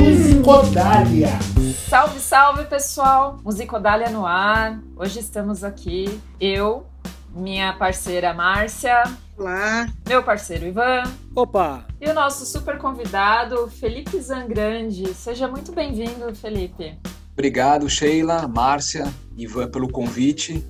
Musicodália. Salve, salve pessoal! Musicodália no ar. Hoje estamos aqui, eu, minha parceira Márcia. Olá. Meu parceiro Ivan. Opa! E o nosso super convidado, Felipe Zangrande. Seja muito bem-vindo, Felipe. Obrigado, Sheila, Márcia, Ivan, pelo convite.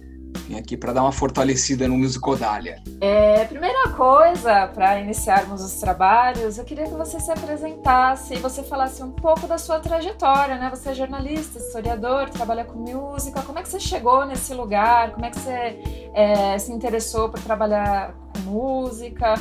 Vim aqui para dar uma fortalecida no Musicodália. É, primeira coisa, para iniciarmos os trabalhos, eu queria que você se apresentasse e você falasse um pouco da sua trajetória, né? Você é jornalista, historiador, trabalha com música. Como é que você chegou nesse lugar? Como é que você é, se interessou por trabalhar com música?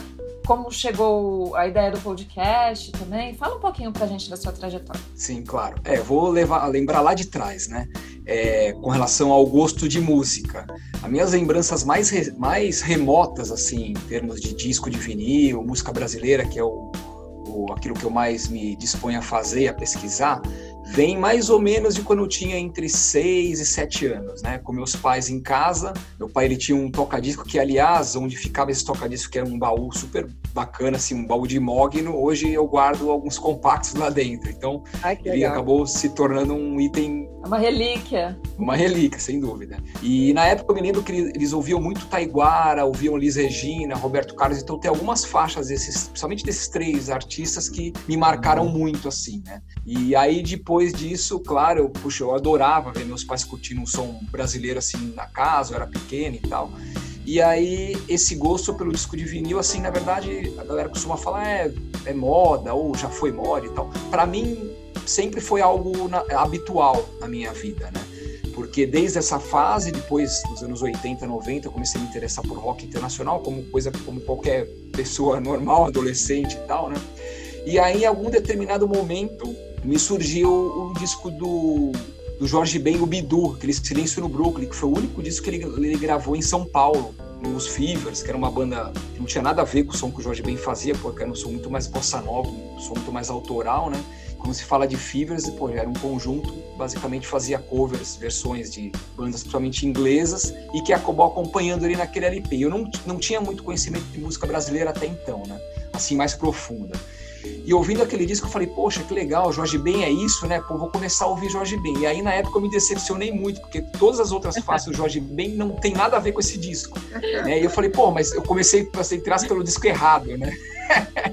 como chegou a ideia do podcast também. Fala um pouquinho pra gente da sua trajetória. Sim, claro. É, vou levar, lembrar lá de trás, né? É, com relação ao gosto de música. As minhas lembranças mais, re, mais remotas, assim, em termos de disco de vinil, música brasileira, que é o, o, aquilo que eu mais me disponho a fazer, a pesquisar, vem mais ou menos de quando eu tinha entre 6 e 7 anos, né? Com meus pais em casa. Meu pai ele tinha um toca-disco que, aliás, onde ficava esse toca-disco, que era um baú super bacana, assim, um baú de mogno. Hoje eu guardo alguns compactos lá dentro. Então, Ai, ele legal. acabou se tornando um item É uma relíquia. uma relíquia, sem dúvida. E na época eu me lembro que eles ouviam muito Taiguara, ouviam Liz Regina, Roberto Carlos, então tem algumas faixas desses, principalmente desses três artistas que me marcaram muito assim, né? E aí depois disso, claro, eu, puxa, eu adorava ver meus pais curtindo um som brasileiro assim na casa, eu era pequeno e tal. E aí, esse gosto pelo disco de vinil, assim, na verdade, a galera costuma falar, é, é moda, ou já foi moda e tal. Para mim, sempre foi algo na- habitual na minha vida, né? Porque desde essa fase, depois dos anos 80, 90, eu comecei a me interessar por rock internacional, como coisa como qualquer pessoa normal, adolescente e tal, né? E aí, em algum determinado momento, me surgiu o disco do, do Jorge Ben, o Bidu, aquele Silêncio no Brooklyn, que foi o único disco que ele, ele gravou em São Paulo, nos Fevers, que era uma banda que não tinha nada a ver com o som que o Jorge Ben fazia, porque era um som muito mais bossa nova, um som muito mais autoral, né? Quando se fala de Fevers, pô, era um conjunto, basicamente fazia covers, versões de bandas principalmente inglesas, e que acabou acompanhando ele naquele LP. Eu não, não tinha muito conhecimento de música brasileira até então, né? Assim, mais profunda. E ouvindo aquele disco, eu falei, poxa, que legal, Jorge Ben é isso, né? Pô, vou começar a ouvir Jorge Ben. E aí, na época, eu me decepcionei muito, porque todas as outras faces do Jorge Ben não tem nada a ver com esse disco. Né? E eu falei, pô, mas eu comecei ser traço pelo disco errado, né?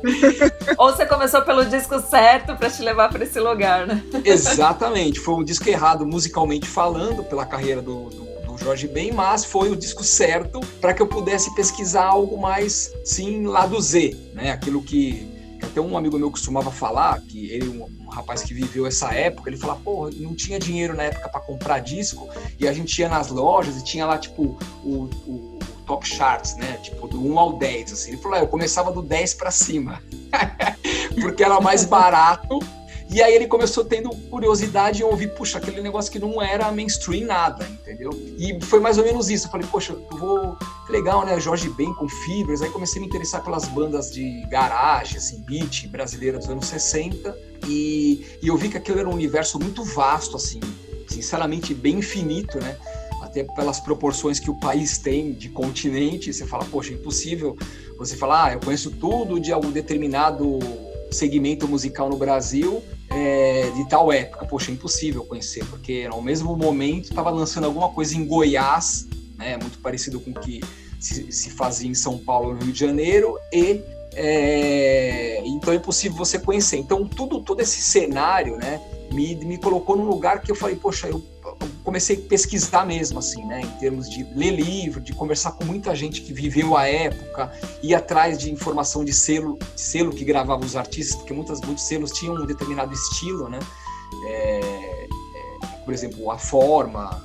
Ou você começou pelo disco certo para te levar para esse lugar, né? Exatamente, foi um disco errado musicalmente falando, pela carreira do, do, do Jorge Ben, mas foi o disco certo para que eu pudesse pesquisar algo mais, sim, lado Z, né? Aquilo que até um amigo meu costumava falar, que ele, um, um rapaz que viveu essa época, ele falava, porra, não tinha dinheiro na época para comprar disco, e a gente ia nas lojas e tinha lá, tipo, o, o top charts, né? Tipo, do 1 ao 10, assim. Ele falou, ah, eu começava do 10 para cima, porque era mais barato. E aí ele começou tendo curiosidade em ouvir, puxa, aquele negócio que não era mainstream nada, entendeu? E foi mais ou menos isso. Eu falei, poxa, eu vou. Legal, né? Jorge Ben com Fibras. Aí comecei a me interessar pelas bandas de garagem, assim, beat brasileira dos anos 60. E, e eu vi que aquilo era um universo muito vasto, assim, sinceramente bem infinito, né? até pelas proporções que o país tem de continente, você fala, poxa, é impossível você falar, ah, eu conheço tudo de algum determinado segmento musical no Brasil é, de tal época. Poxa, é impossível conhecer, porque ao mesmo momento estava lançando alguma coisa em Goiás, né, muito parecido com o que se, se fazia em São Paulo no Rio de Janeiro, e é, então é impossível você conhecer. Então, tudo, todo esse cenário, né, me, me colocou num lugar que eu falei, poxa, eu comecei a pesquisar mesmo, assim, né, em termos de ler livro, de conversar com muita gente que viveu a época, ir atrás de informação de selo, de selo que gravava os artistas, porque muitas, muitos selos tinham um determinado estilo, né, é, por exemplo, a forma,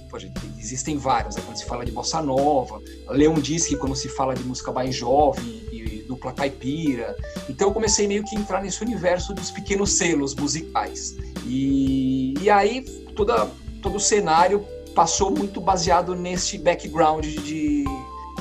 existem vários, né, quando se fala de bossa nova, Leon diz que quando se fala de música mais jovem e dupla caipira, então eu comecei meio que a entrar nesse universo dos pequenos selos musicais, e, e aí toda todo o cenário passou muito baseado nesse background de,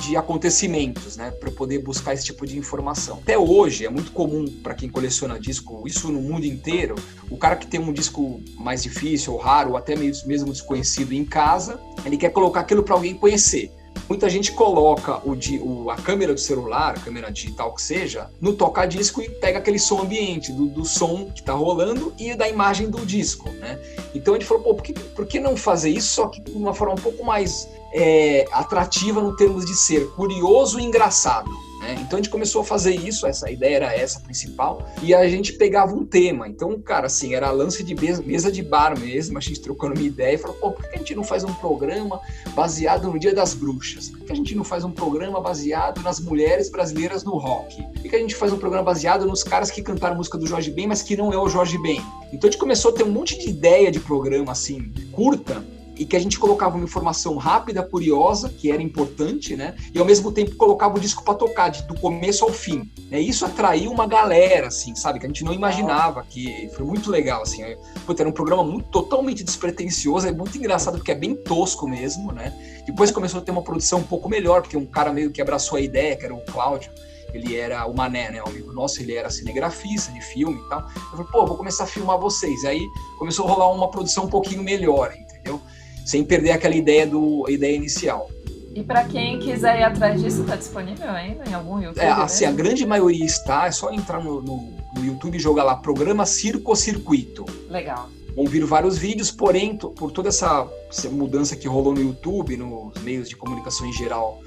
de acontecimentos, né, para poder buscar esse tipo de informação. Até hoje é muito comum para quem coleciona disco, isso no mundo inteiro, o cara que tem um disco mais difícil ou raro, ou até mesmo desconhecido em casa, ele quer colocar aquilo para alguém conhecer. Muita gente coloca o, o, a câmera do celular, câmera digital que seja, no toca-disco e pega aquele som ambiente, do, do som que está rolando e da imagem do disco, né? Então gente falou, pô, por que, por que não fazer isso, só que de uma forma um pouco mais é, atrativa no termos de ser curioso e engraçado? Né? Então a gente começou a fazer isso, essa ideia era essa principal, e a gente pegava um tema. Então, cara, assim, era lance de mesa de bar mesmo, a gente trocando uma ideia e falou, pô, por que a gente não faz um programa baseado no Dia das Bruxas? Por que a gente não faz um programa baseado nas mulheres brasileiras no rock? Por que a gente faz um programa baseado nos caras que cantaram música do Jorge Ben, mas que não é o Jorge Ben? Então a gente começou a ter um monte de ideia de programa, assim, curta, e que a gente colocava uma informação rápida, curiosa, que era importante, né? E ao mesmo tempo colocava o disco para tocar, de, do começo ao fim. É, isso atraiu uma galera, assim, sabe? Que a gente não imaginava, que foi muito legal, assim. É, puta, era um programa muito, totalmente despretensioso, é muito engraçado, porque é bem tosco mesmo, né? Depois começou a ter uma produção um pouco melhor, porque um cara meio que abraçou a ideia, que era o Cláudio, ele era o Mané, né, o amigo nosso, ele era cinegrafista de filme e tal. Eu falei, pô, vou começar a filmar vocês. Aí começou a rolar uma produção um pouquinho melhor, entendeu? Sem perder aquela ideia do ideia inicial. E para quem quiser ir atrás disso, está disponível ainda em algum YouTube? É, assim, a grande maioria está, é só entrar no, no, no YouTube e jogar lá, programa Circo-Circuito. Legal. Vão vir vários vídeos, porém, por toda essa, essa mudança que rolou no YouTube, nos meios de comunicação em geral,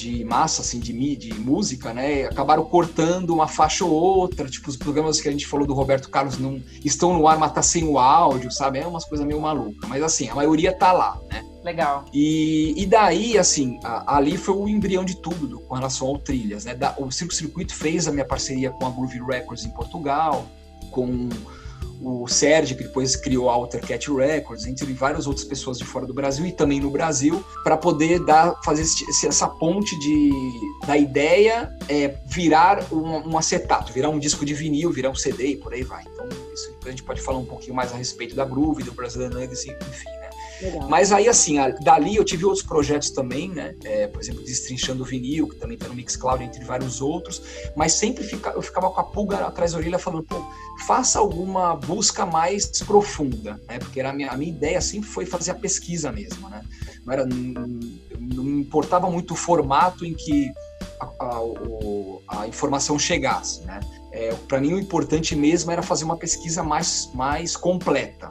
de massa, assim, de, de música, né? Acabaram cortando uma faixa ou outra, tipo, os programas que a gente falou do Roberto Carlos não estão no ar, mas tá sem o áudio, sabe? É umas coisas meio malucas. Mas assim, a maioria tá lá, né? Legal. E, e daí, assim, a, ali foi o embrião de tudo do, com relação ao trilhas, né? Da, o Circo Circuito fez a minha parceria com a Groove Records em Portugal, com o Sérgio, que depois criou a Alter Cat Records, entre várias outras pessoas de fora do Brasil e também no Brasil, para poder dar, fazer esse, essa ponte de, da ideia é, virar um, um, acetato, virar um disco de vinil, virar um CD e por aí vai. Então, isso a gente pode falar um pouquinho mais a respeito da Groove, do Brasileiro enfim, né? Mas aí, assim, dali eu tive outros projetos também, né? É, por exemplo, Destrinchando o Vinil, que também tá no Mixcloud, entre vários outros. Mas sempre fica, eu ficava com a pulga atrás da orelha falando, pô, faça alguma busca mais profunda, né? Porque era a, minha, a minha ideia sempre foi fazer a pesquisa mesmo, né? Não, era, não, não importava muito o formato em que a, a, a informação chegasse, né? É, Para mim, o importante mesmo era fazer uma pesquisa mais, mais completa?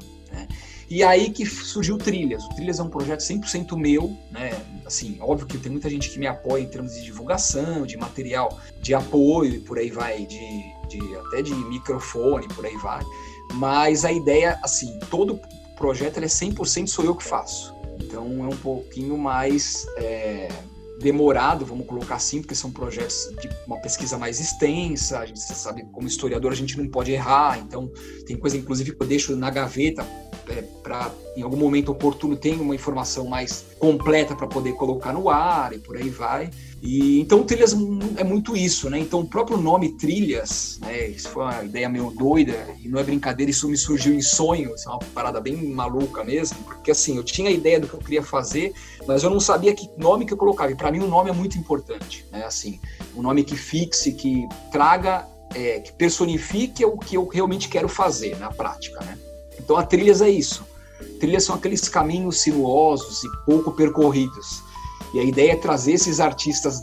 E aí que surgiu o Trilhas. O Trilhas é um projeto 100% meu, né? Assim, óbvio que tem muita gente que me apoia em termos de divulgação, de material de apoio e por aí vai, de, de até de microfone, por aí vai. Mas a ideia, assim, todo projeto ele é 100% sou eu que faço. Então é um pouquinho mais é, demorado, vamos colocar assim, porque são projetos de uma pesquisa mais extensa, a gente sabe, como historiador, a gente não pode errar, então tem coisa, inclusive, que eu deixo na gaveta é, para em algum momento oportuno ter uma informação mais completa para poder colocar no ar e por aí vai. E então trilhas é muito isso, né? Então o próprio nome trilhas, né? Isso foi uma ideia meio doida e não é brincadeira, isso me surgiu em sonho, isso é uma parada bem maluca mesmo, porque assim eu tinha a ideia do que eu queria fazer, mas eu não sabia que nome que eu colocava. E para mim o nome é muito importante, né? Assim, um nome que fixe, que traga, é, que personifique o que eu realmente quero fazer na prática, né? Então a trilhas é isso. Trilhas são aqueles caminhos sinuosos e pouco percorridos. E a ideia é trazer esses artistas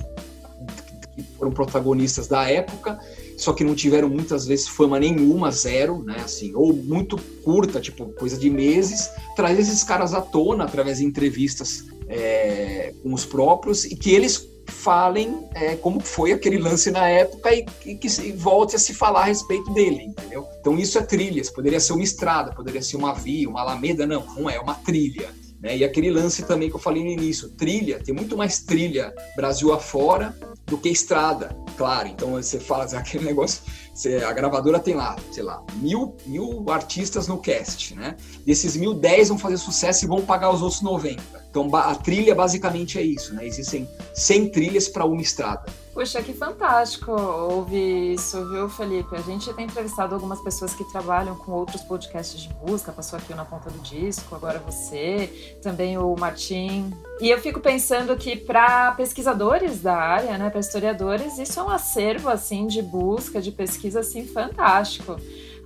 que foram protagonistas da época, só que não tiveram muitas vezes fama nenhuma, zero, né? Assim, ou muito curta, tipo coisa de meses, trazer esses caras à tona através de entrevistas é, com os próprios e que eles falem é, como foi aquele lance na época e, e que se, volte a se falar a respeito dele, entendeu? Então isso é trilhas, poderia ser uma estrada, poderia ser uma via, uma alameda, não, não é, é uma trilha. Né? E aquele lance também que eu falei no início, trilha, tem muito mais trilha Brasil afora do que estrada, claro. Então você fala aquele negócio, você, a gravadora tem lá, sei lá, mil, mil artistas no cast, né? Desses mil, dez vão fazer sucesso e vão pagar os outros 90. Então a trilha basicamente é isso, né? Existem 100 trilhas para uma estrada. Puxa, que fantástico ouvir isso, viu, Felipe? A gente tem entrevistado algumas pessoas que trabalham com outros podcasts de música, passou aqui na ponta do disco, agora você, também o Martim. E eu fico pensando que para pesquisadores da área, né, para historiadores, isso é um acervo assim de busca, de pesquisa assim fantástico.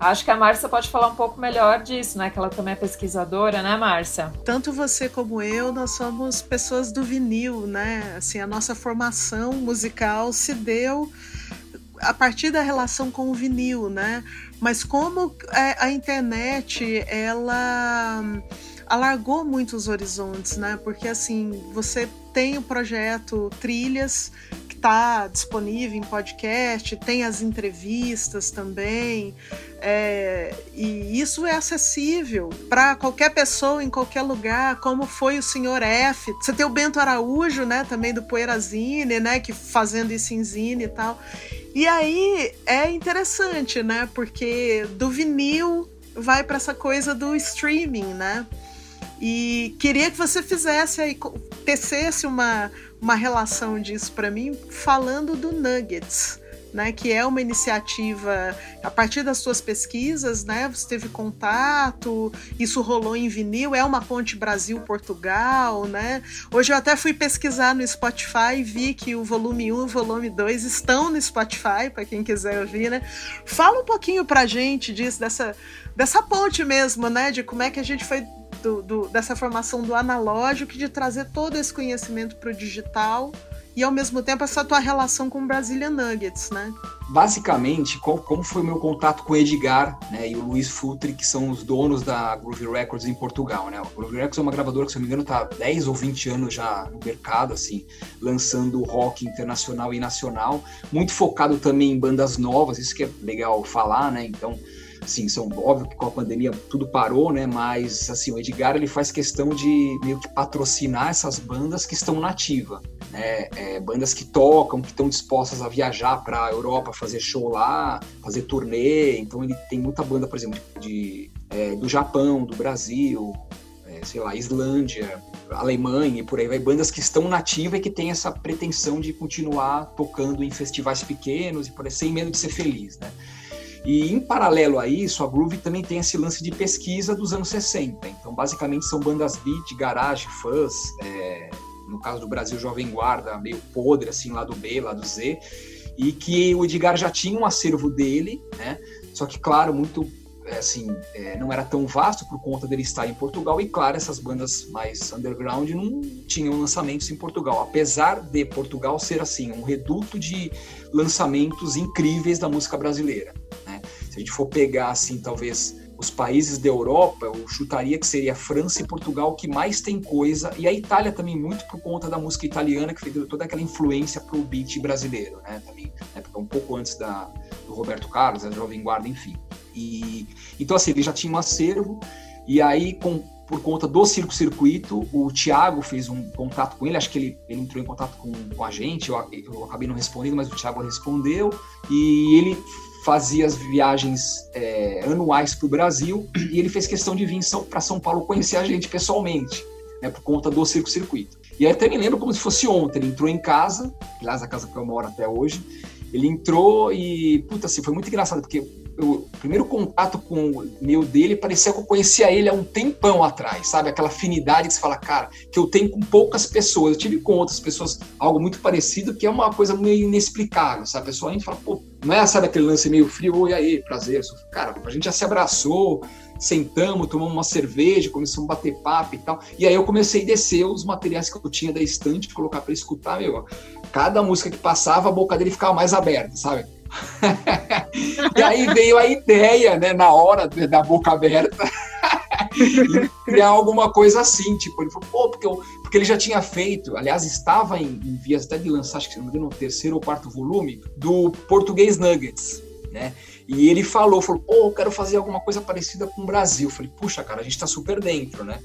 Acho que a Márcia pode falar um pouco melhor disso, né? Que ela também é pesquisadora, né, Márcia? Tanto você como eu, nós somos pessoas do vinil, né? Assim, a nossa formação musical se deu a partir da relação com o vinil, né? Mas como é, a internet, ela alargou muito os horizontes, né? Porque assim, você tem o projeto Trilhas, está disponível em podcast, tem as entrevistas também, é, e isso é acessível para qualquer pessoa em qualquer lugar, como foi o senhor F. Você tem o Bento Araújo, né, também do Poeirazine, né, que fazendo isso em zine e tal. E aí é interessante, né, porque do vinil vai para essa coisa do streaming, né? E queria que você fizesse aí, tecesse uma, uma relação disso para mim, falando do Nuggets, né? Que é uma iniciativa a partir das suas pesquisas, né? Você teve contato, isso rolou em vinil, é uma ponte Brasil-Portugal, né? Hoje eu até fui pesquisar no Spotify e vi que o volume 1 e o volume 2 estão no Spotify, para quem quiser ouvir, né? Fala um pouquinho pra gente disso, dessa, dessa ponte mesmo, né? De como é que a gente foi do, do, dessa formação do analógico, de trazer todo esse conhecimento para o digital e ao mesmo tempo essa tua relação com Brasília Nuggets, né? Basicamente, como foi o meu contato com o Edgar né, e o Luiz Futre, que são os donos da Groove Records em Portugal, né? A Groove Records é uma gravadora que, se não me engano, está 10 ou 20 anos já no mercado, assim, lançando rock internacional e nacional, muito focado também em bandas novas, isso que é legal falar, né? Então, Sim, são óbvio que com a pandemia tudo parou, né? Mas assim, o Edgar ele faz questão de meio que patrocinar essas bandas que estão nativa, né? É, bandas que tocam, que estão dispostas a viajar para a Europa, fazer show lá, fazer turnê. Então ele tem muita banda, por exemplo, de, é, do Japão, do Brasil, é, sei lá, Islândia, Alemanha e por aí vai, bandas que estão nativas e que têm essa pretensão de continuar tocando em festivais pequenos e por aí, sem medo de ser feliz, né? E em paralelo a isso, a Groove também tem esse lance de pesquisa dos anos 60. Então, basicamente, são bandas beat, garage, fuzz, é, no caso do Brasil, Jovem Guarda, meio podre, assim, lá do B, lá do Z, e que o Edgar já tinha um acervo dele, né? Só que, claro, muito é, assim, é, não era tão vasto por conta dele estar em Portugal, e claro, essas bandas mais underground não tinham lançamentos em Portugal, apesar de Portugal ser assim, um reduto de lançamentos incríveis da música brasileira. A gente for pegar assim, talvez os países da Europa, eu chutaria que seria França e Portugal que mais tem coisa, e a Itália também muito por conta da música italiana, que fez toda aquela influência para o beat brasileiro, né? Também, né? um pouco antes da, do Roberto Carlos, da Jovem Guarda, enfim. E, então, assim, ele já tinha um acervo, e aí, com, por conta do circo-circuito, o Thiago fez um contato com ele, acho que ele, ele entrou em contato com, com a gente, eu, eu acabei não respondendo, mas o Thiago respondeu, e ele fazia as viagens é, anuais para o Brasil e ele fez questão de vir para São Paulo conhecer a gente pessoalmente, né, por conta do circo-circuito. E aí até me lembro como se fosse ontem, ele entrou em casa, aliás, a casa que eu moro até hoje, ele entrou e, puta, assim, foi muito engraçado, porque o primeiro contato com o meu dele parecia que eu conhecia ele há um tempão atrás, sabe? Aquela afinidade que você fala, cara, que eu tenho com poucas pessoas. Eu tive com outras pessoas algo muito parecido, que é uma coisa meio inexplicável, sabe? A pessoa a gente fala, pô, não é, sabe, aquele lance meio frio, e aí, prazer. Cara, a gente já se abraçou, sentamos, tomamos uma cerveja, começamos a bater papo e tal. E aí eu comecei a descer os materiais que eu tinha da estante, colocar para escutar, meu. Cada música que passava, a boca dele ficava mais aberta, sabe? e aí veio a ideia, né, na hora da boca aberta, criar alguma coisa assim, tipo, ele falou, pô, porque, eu, porque ele já tinha feito, aliás, estava em, em vias até de lançar, acho que se não terceiro ou quarto volume, do Português Nuggets, né? E ele falou, falou, pô, eu quero fazer alguma coisa parecida com o Brasil. Eu falei, puxa, cara, a gente tá super dentro, né?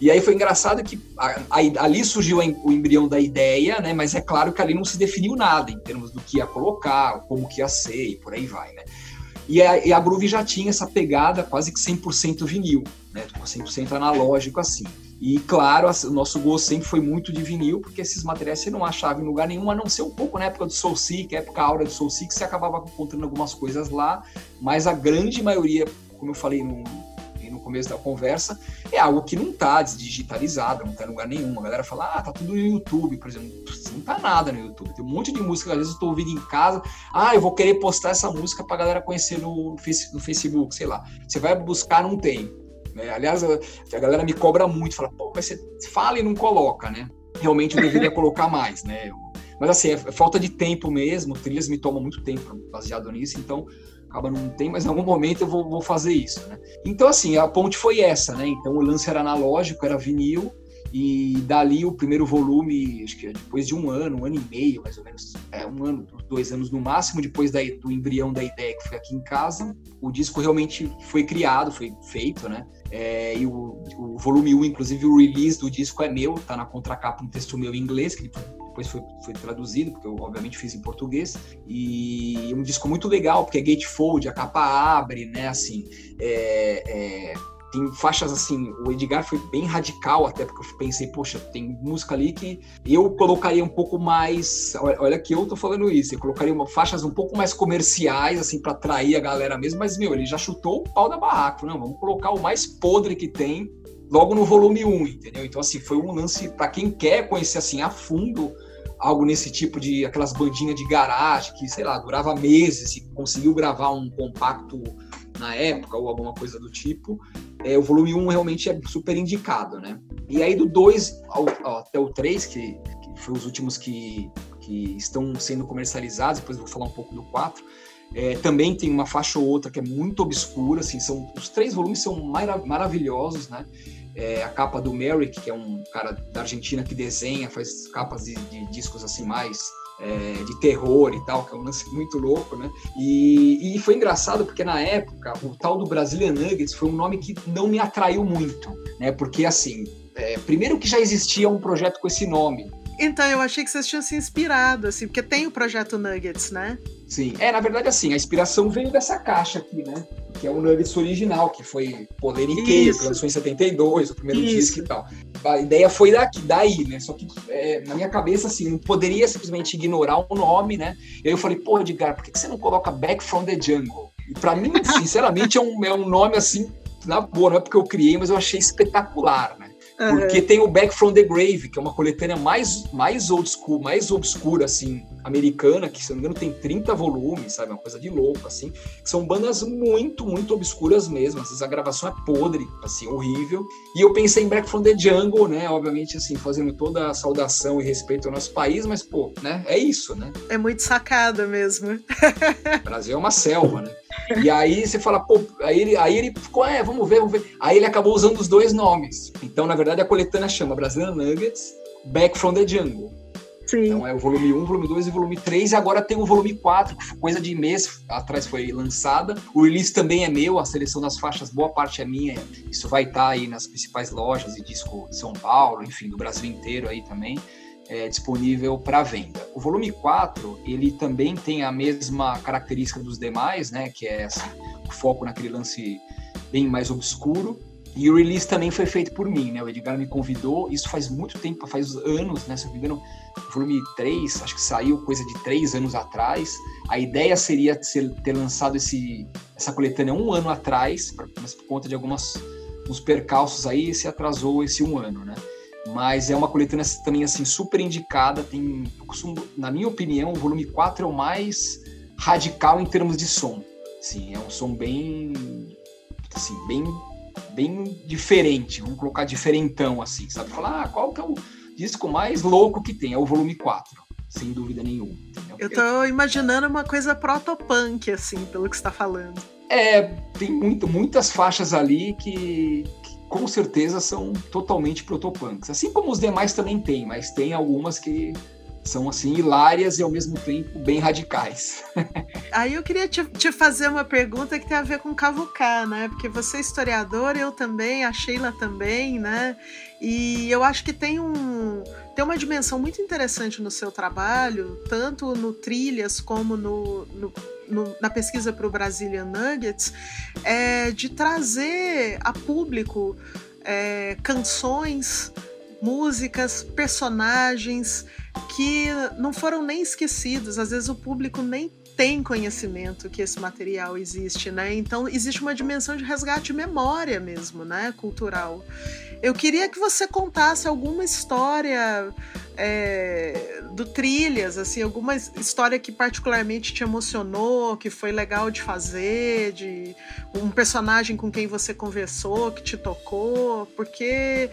E aí foi engraçado que a, a, ali surgiu o embrião da ideia, né? Mas é claro que ali não se definiu nada em termos do que ia colocar, como que ia ser e por aí vai, né? E a, e a Groove já tinha essa pegada quase que 100% vinil, né? 100% analógico assim. E claro, o nosso gosto sempre foi muito de vinil, porque esses materiais você não achava em lugar nenhum, a não ser um pouco na época do Soul Seek, época aura do Soul Seek, você acabava encontrando algumas coisas lá, mas a grande maioria, como eu falei no, no começo da conversa, é algo que não está digitalizado, não está em lugar nenhum. A galera fala, ah, tá tudo no YouTube, por exemplo. Não tá nada no YouTube. Tem um monte de música às vezes eu estou ouvindo em casa. Ah, eu vou querer postar essa música para a galera conhecer no, no Facebook, sei lá. Você vai buscar, não tem. Né? Aliás, a, a galera me cobra muito, fala, pô, mas você fala e não coloca, né? Realmente eu deveria colocar mais, né? Eu, mas assim, é falta de tempo mesmo, trilhas me tomam muito tempo baseado nisso, então acaba não tem, mas em algum momento eu vou, vou, fazer isso, né? Então assim, a ponte foi essa, né? Então o lance era analógico, era vinil, e dali o primeiro volume, acho que é depois de um ano, um ano e meio, mais ou menos, é um ano, dois anos no máximo, depois da, do embrião da ideia que foi aqui em casa, o disco realmente foi criado, foi feito, né? É, e o, o volume 1, inclusive o release do disco é meu, tá na contracapa um texto meu em inglês, que depois foi, foi traduzido, porque eu obviamente fiz em português, e um disco muito legal, porque é gatefold, a capa abre, né, assim, é, é, tem faixas assim, o Edgar foi bem radical até, porque eu pensei, poxa, tem música ali que eu colocaria um pouco mais, olha que eu tô falando isso, eu colocaria uma, faixas um pouco mais comerciais, assim, para atrair a galera mesmo, mas, meu, ele já chutou o pau da barraca, não, vamos colocar o mais podre que tem logo no volume 1, entendeu? Então, assim, foi um lance para quem quer conhecer, assim, a fundo algo nesse tipo de aquelas bandinhas de garagem que, sei lá, durava meses e conseguiu gravar um compacto na época ou alguma coisa do tipo, é, o volume 1 realmente é super indicado, né? E aí do 2 até o 3, que, que os últimos que, que estão sendo comercializados, depois vou falar um pouco do 4, é, também tem uma faixa ou outra que é muito obscura, assim, são, os três volumes são marav maravilhosos, né? É, a capa do Merrick, que é um cara da Argentina que desenha, faz capas de, de discos assim mais é, de terror e tal, que é um lance muito louco, né? E, e, foi engraçado porque na época o tal do Brazilian Nuggets foi um nome que não me atraiu muito, né? Porque assim, é, primeiro que já existia um projeto com esse nome. Então eu achei que vocês tinham se inspirado, assim, porque tem o projeto Nuggets, né? Sim, é, na verdade, assim, a inspiração veio dessa caixa aqui, né? Que é o Nuggets original, que foi Poleriqueiro, que lançou em 72, o primeiro Isso. disco e tal. A ideia foi daqui, daí, né? Só que é, na minha cabeça, assim, não poderia simplesmente ignorar o nome, né? E aí eu falei, pô, Edgar, por que você não coloca Back from the Jungle? E pra mim, sinceramente, é um, é um nome assim, na boa, não é porque eu criei, mas eu achei espetacular, né? Porque tem o Back from the Grave, que é uma coletânea mais, mais old school, mais obscura, assim, americana, que se não me engano tem 30 volumes, sabe? Uma coisa de louco, assim. Que são bandas muito, muito obscuras mesmo. Às vezes a gravação é podre, assim, horrível. E eu pensei em Back from the Jungle, né? Obviamente, assim, fazendo toda a saudação e respeito ao nosso país, mas, pô, né? É isso, né? É muito sacada mesmo. o Brasil é uma selva, né? E aí você fala, pô, aí ele, aí ele ficou, é, vamos ver, vamos ver. Aí ele acabou usando os dois nomes. Então, na verdade, a coletânea chama Brasileira Nuggets Back from the Jungle. Sim. Então é o volume 1, volume 2 e volume 3, e agora tem o volume 4, que coisa de mês atrás foi lançada. O release também é meu, a seleção das faixas, boa parte é minha. Isso vai estar aí nas principais lojas de disco de São Paulo, enfim, do Brasil inteiro aí também é, disponível para venda. O volume 4, ele também tem a mesma característica dos demais, né, que é assim, o foco naquele lance bem mais obscuro. E o release também foi feito por mim, né? O Edgar me convidou, isso faz muito tempo, faz anos, né? Se eu não me engano, o volume 3, acho que saiu coisa de três anos atrás. A ideia seria ter lançado esse, essa coletânea um ano atrás, mas por conta de algumas uns percalços aí, se atrasou esse um ano, né? Mas é uma coletânea também assim super indicada. Tem, costumo, na minha opinião, o volume 4 é o mais radical em termos de som. Sim, é um som bem assim, bem bem diferente, vamos colocar diferentão assim, sabe? Falar, ah, qual que é o disco mais louco que tem? É o volume 4, sem dúvida nenhuma. Entendeu? Eu tô imaginando uma coisa proto-punk, assim, pelo que está falando. É, tem muito, muitas faixas ali que, com certeza são totalmente protopunks. Assim como os demais também tem, mas tem algumas que são assim hilárias e ao mesmo tempo bem radicais. Aí eu queria te, te, fazer uma pergunta que tem a ver com cavucar, né? Porque você é historiador, eu também, a Sheila também, né? E eu acho que tem um tem uma dimensão muito interessante no seu trabalho, tanto no trilhas como no, no no, na pesquisa para o Brazilian Nuggets, é de trazer a público é, canções, músicas, personagens que não foram nem esquecidos. Às vezes o público nem tem conhecimento que esse material existe, né? Então existe uma dimensão de resgate de memória mesmo, né? Cultural. Eu queria que você contasse alguma história é, do Trilhas, assim, alguma história que particularmente te emocionou, que foi legal de fazer, de um personagem com quem você conversou, que te tocou, porque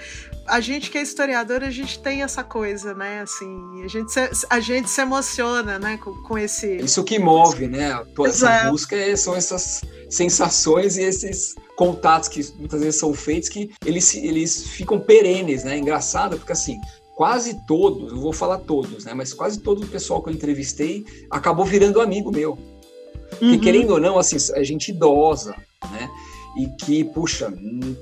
a gente que é historiador, a gente tem essa coisa, né? Assim, a gente se, a gente se emociona, né? Com, com esse. Isso que move, né? Toda essa busca é, são essas sensações e esses contatos que muitas vezes são feitos que eles, eles ficam perenes, né? Engraçado, porque assim, quase todos, eu vou falar todos, né? Mas quase todo o pessoal que eu entrevistei acabou virando amigo meu. Uhum. querendo ou não, assim, é gente idosa, né? E que, puxa,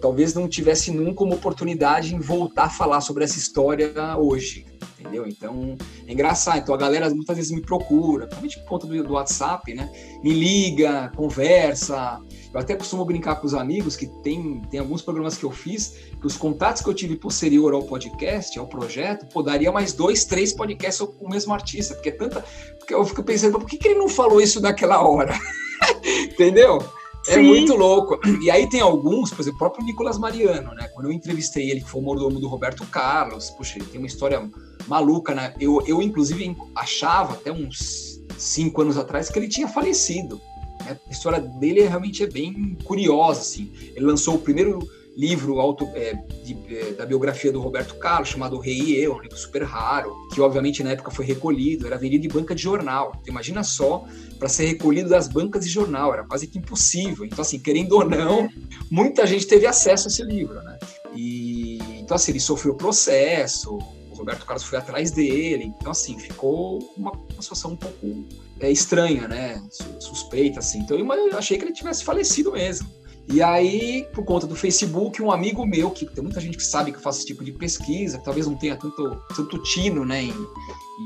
talvez não tivesse nunca uma oportunidade em voltar a falar sobre essa história hoje entendeu? Então, é engraçado. Então, a galera muitas vezes me procura, principalmente por conta do, do WhatsApp, né? Me liga, conversa. Eu até costumo brincar com os amigos que tem, tem alguns programas que eu fiz, que os contatos que eu tive posterior ao podcast, ao projeto, pô, daria mais dois, três podcasts com o mesmo artista, porque é tanta. Porque eu fico pensando, por que, que ele não falou isso naquela hora? entendeu? É Sim. muito louco. E aí tem alguns, por exemplo, o próprio Nicolas Mariano, né? Quando eu entrevistei ele, que foi o mordomo do Roberto Carlos, puxa, ele tem uma história maluca, né? Eu, eu inclusive, achava até uns cinco anos atrás que ele tinha falecido. Né? A história dele realmente é bem curiosa, assim. Ele lançou o primeiro livro auto, é, de, é, da biografia do Roberto Carlos, chamado Rei e Eu, um livro super raro, que obviamente na época foi recolhido, era vendido em banca de jornal. Então, imagina só, para ser recolhido das bancas de jornal, era quase que impossível. Então, assim, querendo ou não, muita gente teve acesso a esse livro, né? E, então, assim, ele sofreu processo, o Roberto Carlos foi atrás dele, então, assim, ficou uma, uma situação um pouco é, estranha, né? Suspeita, assim. Então, eu achei que ele tivesse falecido mesmo. E aí, por conta do Facebook, um amigo meu, que tem muita gente que sabe que eu faço esse tipo de pesquisa, que talvez não tenha tanto, tanto tino, né, em,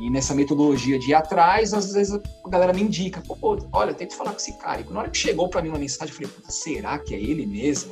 e nessa metodologia de ir atrás, às vezes a galera me indica, pô, olha, tenta falar com esse cara. E na hora que chegou para mim uma mensagem, eu falei, será que é ele mesmo?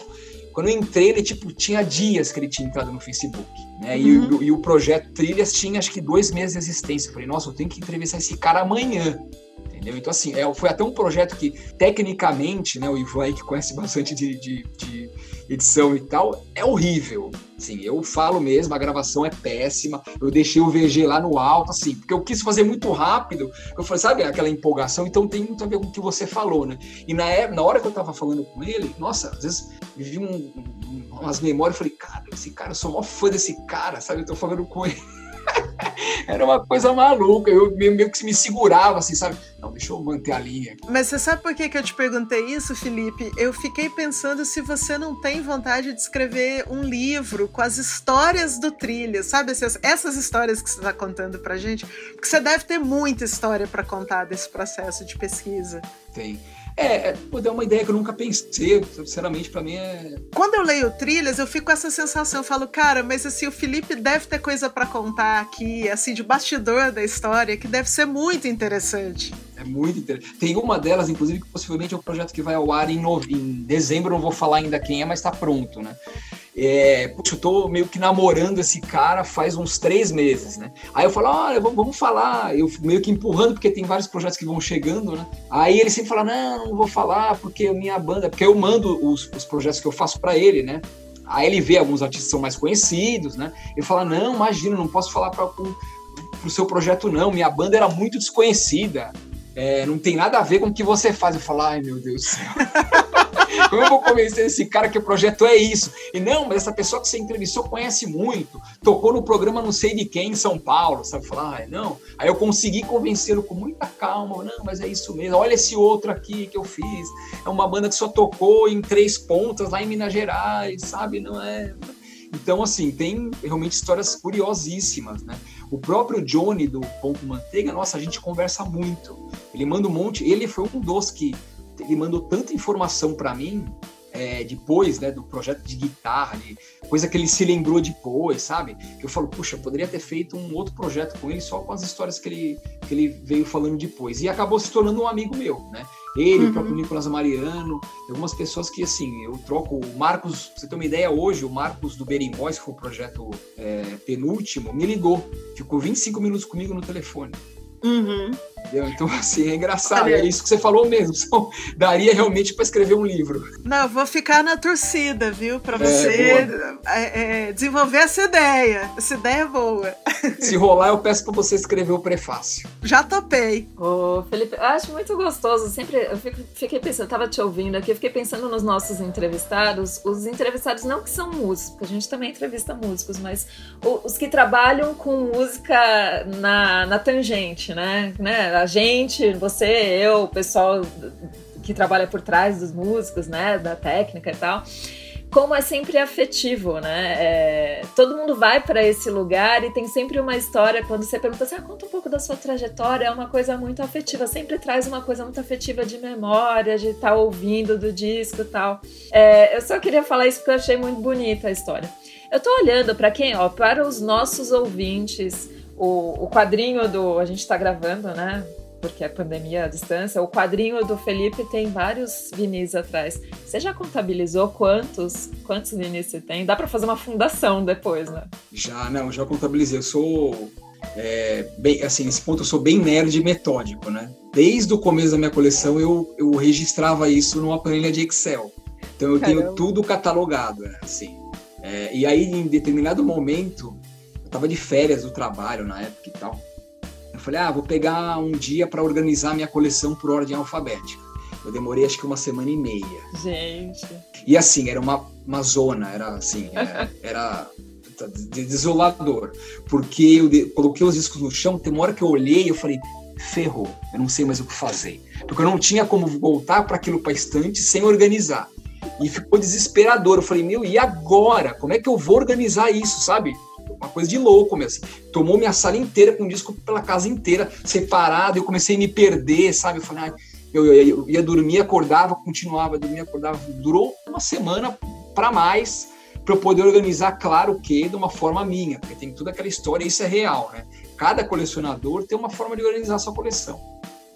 Quando eu entrei, ele, tipo, tinha dias que ele tinha entrado no Facebook, né? Uhum. E, e, o projeto Trilhas tinha, acho que, dois meses de existência. Eu falei, nossa, eu tenho que entrevistar esse cara amanhã entendeu? Então, assim, é, foi até um projeto que, tecnicamente, né, o Ivan aí, que conhece bastante de, de, de, edição e tal, é horrível. Assim, eu falo mesmo, a gravação é péssima, eu deixei o VG lá no alto, assim, porque eu quis fazer muito rápido, eu falei, sabe aquela empolgação? Então tem muito a ver com o que você falou, né? E na, época, na hora que eu tava falando com ele, nossa, às vezes vi um, um, umas memórias, eu falei, cara, esse cara, eu sou maior fã desse cara, sabe? Eu tô falando com ele. Era uma coisa maluca. Eu meio que me segurava, assim, sabe? Não, deixa eu manter a linha. Mas você sabe por que, que eu te perguntei isso, Felipe? Eu fiquei pensando se você não tem vontade de escrever um livro com as histórias do trilha, sabe? Essas, essas histórias que você está contando pra gente. Porque você deve ter muita história para contar desse processo de pesquisa. Tem. É, é, pô, é uma ideia que eu nunca pensei, sinceramente, para mim é. Quando eu leio trilhas, eu fico com essa sensação, eu falo, cara, mas assim, o Felipe deve ter coisa para contar aqui, assim, de bastidor da história, que deve ser muito interessante. É muito interessante. Tem uma delas, inclusive, que possivelmente é um projeto que vai ao ar em, no... em dezembro, não vou falar ainda quem é, mas tá pronto, né? É, puxa, eu tô meio que namorando esse cara faz uns três meses, né? Aí eu falo, olha, vamos, vamos falar. Eu meio que empurrando, porque tem vários projetos que vão chegando, né? Aí ele sempre fala, não, não vou falar, porque a minha banda. Porque eu mando os, os projetos que eu faço para ele, né? Aí ele vê alguns artistas são mais conhecidos, né? Ele fala, não, imagina, não posso falar para o seu projeto, não. Minha banda era muito desconhecida. É, não tem nada a ver com o que você faz. Eu falo, ai meu Deus do céu. Como eu vou convencer esse cara que o projeto é isso? E não, mas essa pessoa que você entrevistou conhece muito, tocou no programa não sei de quem em São Paulo, sabe? Falar, ah, não. Aí eu consegui convencê-lo com muita calma, não, mas é isso mesmo. Olha esse outro aqui que eu fiz. É uma banda que só tocou em três pontas lá em Minas Gerais, sabe? Não é. Então, assim, tem realmente histórias curiosíssimas, né? O próprio Johnny do Ponto Manteiga, nossa, a gente conversa muito. Ele manda um monte. Ele foi um dos que ele mandou tanta informação para mim é, depois, né, do projeto de guitarra, de coisa que ele se lembrou depois, sabe? Que eu falo, puxa, eu poderia ter feito um outro projeto com ele só com as histórias que ele, que ele veio falando depois. E acabou se tornando um amigo meu, né? Ele, uhum. o próprio Nicolas Mariano, algumas pessoas que, assim, eu troco. O Marcos, pra você ter uma ideia, hoje, o Marcos do Berimbóis, que foi o projeto é, penúltimo, me ligou. Ficou 25 minutos comigo no telefone. Uhum. Então, assim, é engraçado. Olha, é isso que você falou mesmo. Só daria realmente para escrever um livro. Não, vou ficar na torcida, viu? Para é, você é, é, desenvolver essa ideia. Essa ideia é boa. Se rolar, eu peço para você escrever o prefácio. Já topei. Ô, Felipe, eu acho muito gostoso. Sempre, eu fiquei pensando, eu tava te ouvindo aqui, eu fiquei pensando nos nossos entrevistados. Os entrevistados não que são músicos, porque a gente também entrevista músicos, mas os que trabalham com música na, na tangente, né? né? A gente, você, eu, o pessoal que trabalha por trás dos músicos, né? Da técnica e tal como é sempre afetivo, né? É, todo mundo vai para esse lugar e tem sempre uma história. Quando você pergunta assim, ah, conta um pouco da sua trajetória, é uma coisa muito afetiva. Sempre traz uma coisa muito afetiva de memória, de estar tá ouvindo do disco e tal. É, eu só queria falar isso porque eu achei muito bonita a história. Eu tô olhando para quem, ó, para os nossos ouvintes, o, o quadrinho do. A gente tá gravando, né? porque a pandemia à distância, o quadrinho do Felipe tem vários vinis atrás. Você já contabilizou quantos quantos vinis você tem? Dá para fazer uma fundação depois, né? Já, não, já contabilizei. Eu sou é, bem, assim, nesse ponto eu sou bem nerd metódico, né? Desde o começo da minha coleção eu, eu registrava isso numa planilha de Excel. Então eu Caramba. tenho tudo catalogado, né? assim. É, e aí em determinado momento tava de férias do trabalho na época e tal. Eu falei, ah, vou pegar um dia para organizar minha coleção por ordem alfabética. Eu demorei acho que uma semana e meia. Gente. E assim, era uma, uma zona, era assim, era, era desolador. Porque eu de, coloquei os discos no chão, tem uma hora que eu olhei e eu falei, ferrou, eu não sei mais o que fazer. Porque eu não tinha como voltar para aquilo para estante sem organizar. E ficou desesperador. Eu falei, meu, e agora? Como é que eu vou organizar isso, sabe? Uma coisa de louco mesmo. Tomou minha sala inteira com disco pela casa inteira, separado, eu comecei a me perder, sabe? Eu falei, ah, eu, eu, eu, ia dormir, acordava, continuava, dormia, acordava. Durou uma semana para mais para eu poder organizar, claro que de uma forma minha, porque tem toda aquela história, isso é real, né? Cada colecionador tem uma forma de organizar sua coleção.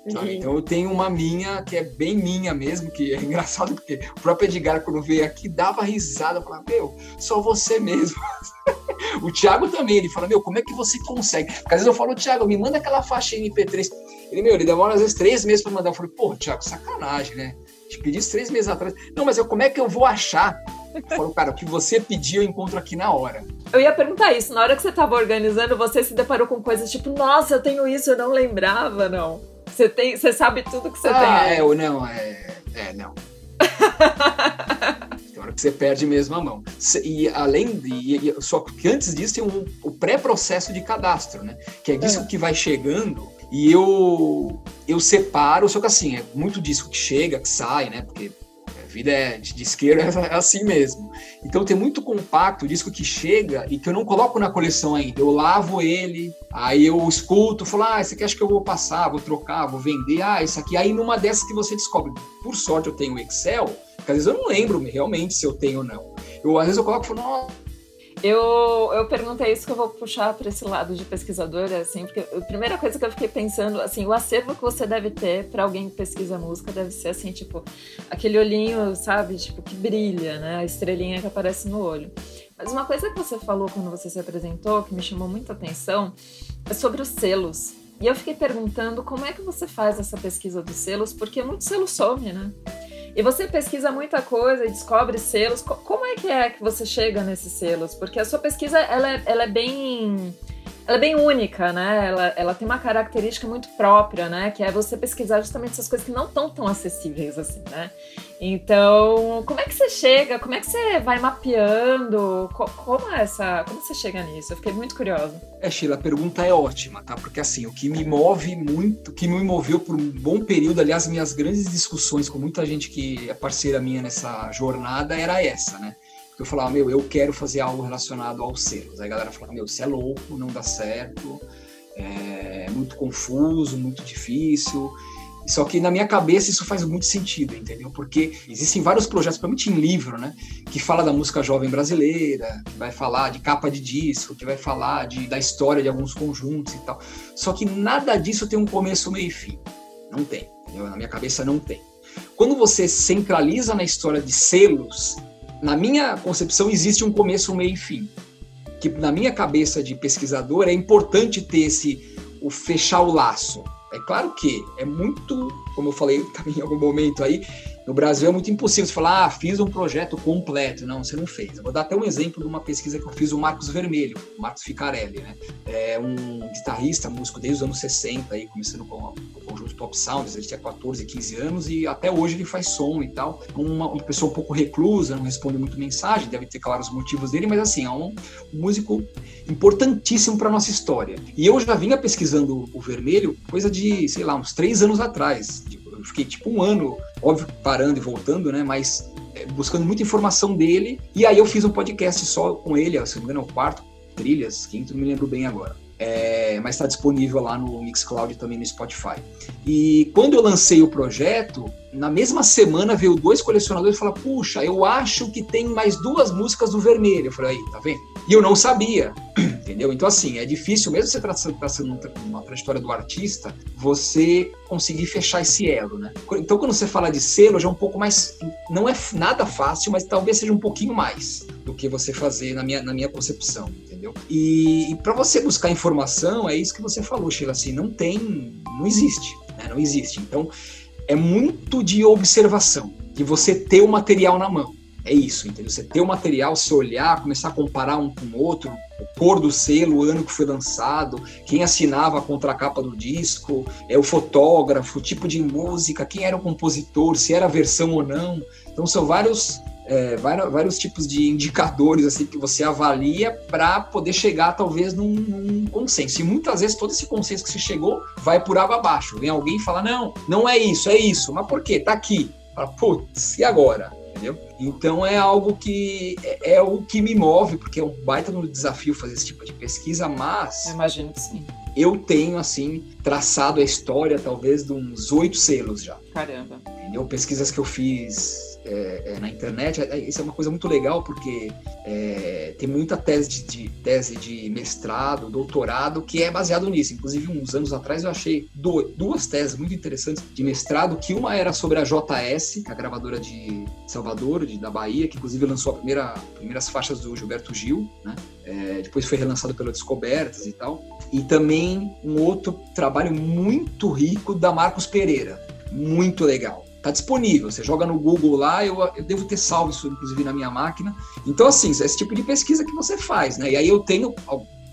Uhum. Então eu tenho uma minha que é bem minha mesmo, que é engraçado porque o próprio Edgar, quando veio aqui, dava risada, falava, meu, só você mesmo. o Thiago também, ele fala, meu, como é que você consegue? Porque às vezes eu falo, Thiago, me manda aquela faixa MP3. Ele, meu, ele demora às vezes três meses para mandar. Eu falei, pô, Thiago, sacanagem, né? Te pedi isso três meses atrás. Não, mas eu, como é que eu vou achar? Eu falo, cara, o que você pediu eu encontro aqui na hora. Eu ia perguntar isso, na hora que você estava organizando, você se deparou com coisas tipo, nossa, eu tenho isso, eu não lembrava, não. Você tem, você sabe tudo que você ah, tem. É, ou não, é, é não. tem hora que você perde mesmo a mão. E além de. Só que antes disso tem um, o pré-processo de cadastro, né? Que é disco é. que vai chegando e eu eu separo, só que assim, é muito disco que chega, que sai, né? Porque vida é de isqueiro é assim mesmo. Então tem muito compacto, disco que chega e que eu não coloco na coleção ainda. Eu lavo ele, aí eu escuto, falo, ah, esse aqui acho que eu vou passar, vou trocar, vou vender, ah, isso aqui. Aí numa dessas que você descobre, por sorte eu tenho Excel, que às vezes eu não lembro realmente se eu tenho ou não. Eu, às vezes eu coloco e falo, nossa, eu, eu perguntei isso que eu vou puxar para esse lado de pesquisadora, assim, porque a primeira coisa que eu fiquei pensando, assim, o acervo que você deve ter para alguém que pesquisa música deve ser assim, tipo, aquele olhinho, sabe, tipo, que brilha, né? A estrelinha que aparece no olho. Mas uma coisa que você falou quando você se apresentou, que me chamou muita atenção, é sobre os selos. E eu fiquei perguntando como é que você faz essa pesquisa dos selos, porque muito selo some, né? E você pesquisa muita coisa e descobre selos. Como é que é que você chega nesses selos? Porque a sua pesquisa ela é, ela é bem ela é bem única, né? Ela, ela tem uma característica muito própria, né? Que é você pesquisar justamente essas coisas que não estão tão acessíveis assim, né? Então, como é que você chega? Como é que você vai mapeando? Como é essa? Como você chega nisso? Eu fiquei muito curiosa. É, Sheila, a pergunta é ótima, tá? Porque assim, o que me move muito, o que me moveu por um bom período, aliás, minhas grandes discussões com muita gente que é parceira minha nessa jornada era essa, né? Eu falava, meu, eu quero fazer algo relacionado aos selos. Aí a galera falava, meu, você é louco, não dá certo, é muito confuso, muito difícil. Só que na minha cabeça isso faz muito sentido, entendeu? Porque existem vários projetos, principalmente em livro, né? Que fala da música jovem brasileira, que vai falar de capa de disco, que vai falar de, da história de alguns conjuntos e tal. Só que nada disso tem um começo, meio e fim. Não tem, entendeu? Na minha cabeça não tem. Quando você centraliza na história de selos, na minha concepção, existe um começo, meio e fim. Que na minha cabeça de pesquisador é importante ter esse o fechar o laço. É claro que é muito, como eu falei também em algum momento aí, no Brasil é muito impossível você falar, ah, fiz um projeto completo. Não, você não fez. Eu vou dar até um exemplo de uma pesquisa que eu fiz, o Marcos Vermelho, o Marcos Ficarelli, né? É um guitarrista, músico desde os anos 60, aí, começando com o conjunto Pop Sounds, ele tinha 14, 15 anos e até hoje ele faz som e tal. Uma, uma pessoa um pouco reclusa, não responde muito mensagem, deve ter, claro, os motivos dele, mas assim, é um, um músico importantíssimo para nossa história. E eu já vinha pesquisando o Vermelho coisa de, sei lá, uns três anos atrás, fiquei tipo um ano, óbvio, parando e voltando, né? Mas é, buscando muita informação dele. E aí eu fiz um podcast só com ele, se não me engano, é o quarto, trilhas, quinto, não me lembro bem agora. É, mas está disponível lá no Mixcloud e também no Spotify. E quando eu lancei o projeto, na mesma semana veio dois colecionadores e falaram: Puxa, eu acho que tem mais duas músicas do Vermelho. Eu falei: Aí, tá vendo? E eu não sabia, entendeu? Então, assim, é difícil, mesmo você traçando uma trajetória do artista, você conseguir fechar esse elo, né? Então, quando você fala de selo, já é um pouco mais. Não é nada fácil, mas talvez seja um pouquinho mais do que você fazer na minha, na minha concepção, entendeu? E, e para você buscar informação, é isso que você falou, Sheila, assim, não tem. Não existe, né? Não existe. Então, é muito de observação, de você ter o material na mão. É isso, entendeu? Você ter o material, se olhar, começar a comparar um com o outro, cor do selo, o ano que foi lançado, quem assinava a contracapa do disco, é o fotógrafo, o tipo de música, quem era o compositor, se era a versão ou não. Então são vários é, vários, vários, tipos de indicadores assim que você avalia para poder chegar talvez num, num, consenso. E muitas vezes todo esse consenso que você chegou vai por água abaixo. Vem alguém e fala: não, não é isso, é isso. Mas por quê? Tá aqui. Fala, putz, e agora? Entendeu? Então é algo que é, é, o que me move, porque é um baita no desafio fazer esse tipo de pesquisa, mas. Eu imagino que sim. Eu tenho, assim, traçado a história, talvez, de uns oito selos já. Caramba. Entendeu? Pesquisas que eu fiz é, é, na internet. É, isso é uma coisa muito legal porque é, tem muita tese de, de, tese de mestrado, doutorado que é baseado nisso. Inclusive, uns anos atrás eu achei do, duas teses muito interessantes de mestrado, que uma era sobre a JS, a gravadora de Salvador, de, da Bahia, que inclusive lançou a primeira primeiras faixas do Gilberto Gil, né? Depois foi relançado pela Descobertas e tal. E também um outro trabalho muito rico da Marcos Pereira, muito legal Tá disponível. Você joga no Google lá, eu, eu devo ter salvo isso, inclusive, na minha máquina. Então, assim, é esse tipo de pesquisa que você faz, né? E aí eu tenho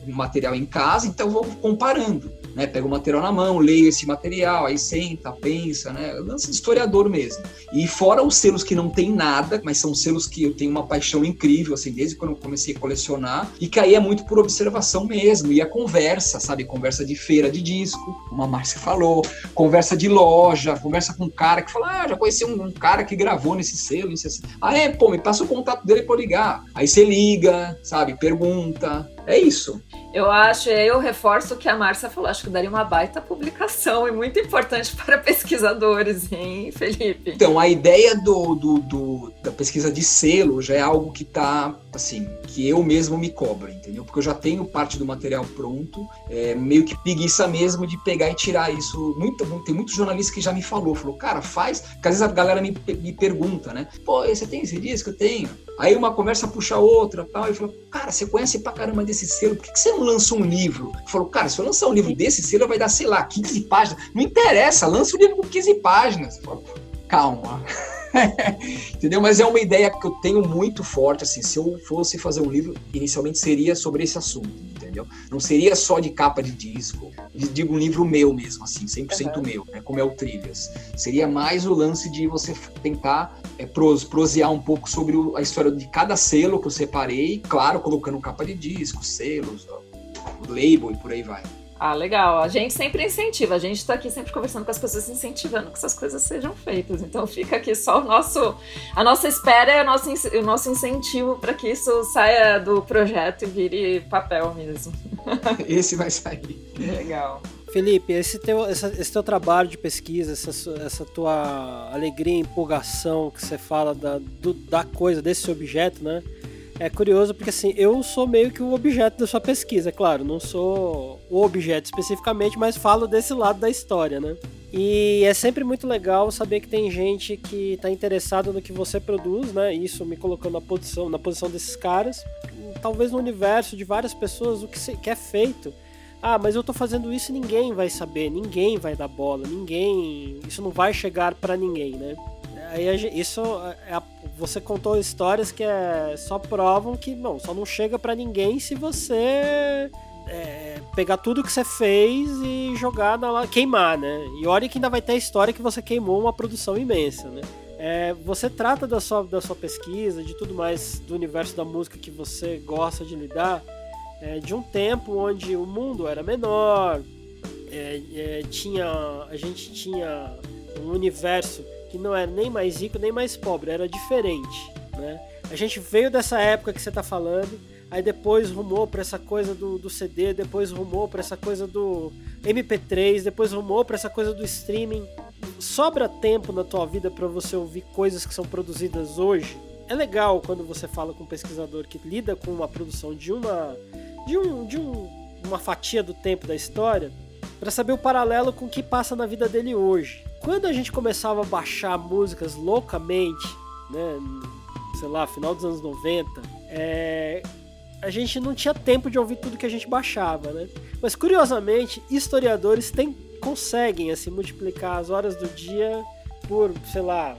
material em casa, então vou comparando né? Pega o material na mão, leio esse material, aí senta, pensa, né? Lance de historiador mesmo. E fora os selos que não tem nada, mas são selos que eu tenho uma paixão incrível, assim, desde quando eu comecei a colecionar, e que aí é muito por observação mesmo, e a conversa, sabe? Conversa de feira de disco, como a Márcia falou, conversa de loja, conversa com um cara que fala, ah, já conheci um, um cara que gravou nesse selo, nesse. Ah, é, pô, me passa o contato dele pra ligar. Aí você liga, sabe? Pergunta. É isso. Eu acho, eu reforço o que a Márcia falou, acho que daria uma baita publicação e muito importante para pesquisadores, hein, Felipe? Então, a ideia do, do, do da pesquisa de selo já é algo que está, assim, que eu mesmo me cobro, entendeu? Porque eu já tenho parte do material pronto, é, meio que preguiça mesmo de pegar e tirar isso. Muito, tem muitos jornalistas que já me falou, falou, cara, faz, porque às vezes a galera me, me pergunta, né? Pô, você tem esse disco? Eu tenho. Aí uma conversa puxa outra, tal, e falou, cara, você conhece pra caramba desse selo, por que, que você não lança um livro? Falou, cara, se eu lançar um livro desse selo, vai dar, sei lá, 15 páginas. Não interessa, lança um livro com 15 páginas. Falou, Calma. Entendeu? Mas é uma ideia que eu tenho muito forte, assim, se eu fosse fazer um livro, inicialmente seria sobre esse assunto, entendeu? Não seria só de capa de disco, digo um livro meu mesmo, assim, 100% uhum. meu, né, como é o Trilhas. Seria mais o lance de você tentar é, pros, prosear um pouco sobre o, a história de cada selo que eu separei, claro, colocando capa de disco, selos, o label e por aí vai. Ah, legal. A gente sempre incentiva. A gente está aqui sempre conversando com as pessoas, incentivando que essas coisas sejam feitas. Então fica aqui só o nosso, a nossa espera e o nosso, o nosso incentivo para que isso saia do projeto e vire papel mesmo. Esse vai sair. Legal. Felipe, esse teu, esse teu trabalho de pesquisa, essa, essa tua alegria, empolgação que você fala da, do, da coisa, desse objeto, né? É curioso porque assim, eu sou meio que o objeto da sua pesquisa, é claro, não sou o objeto especificamente, mas falo desse lado da história, né? E é sempre muito legal saber que tem gente que está interessada no que você produz, né? Isso me colocando na posição, na posição desses caras. Talvez no universo de várias pessoas, o que, é feito ah, mas eu tô fazendo isso e ninguém vai saber, ninguém vai dar bola, ninguém. Isso não vai chegar para ninguém, né? Aí isso é a, você contou histórias que é, só provam que não, só não chega para ninguém se você é, pegar tudo que você fez e jogar na queimar, né? E olha que ainda vai ter a história que você queimou uma produção imensa, né? É, você trata da sua, da sua pesquisa, de tudo mais do universo da música que você gosta de lidar, é, de um tempo onde o mundo era menor, é, é, tinha, a gente tinha um universo que não era nem mais rico nem mais pobre, era diferente. Né? A gente veio dessa época que você está falando, aí depois rumou para essa coisa do, do CD, depois rumou para essa coisa do MP3, depois rumou para essa coisa do streaming. Sobra tempo na tua vida para você ouvir coisas que são produzidas hoje? É legal quando você fala com um pesquisador que lida com uma produção de uma de, um, de um, uma fatia do tempo da história para saber o paralelo com o que passa na vida dele hoje. Quando a gente começava a baixar músicas loucamente, né, sei lá, final dos anos 90, é, a gente não tinha tempo de ouvir tudo que a gente baixava, né? Mas curiosamente, historiadores têm, conseguem assim multiplicar as horas do dia por, sei lá,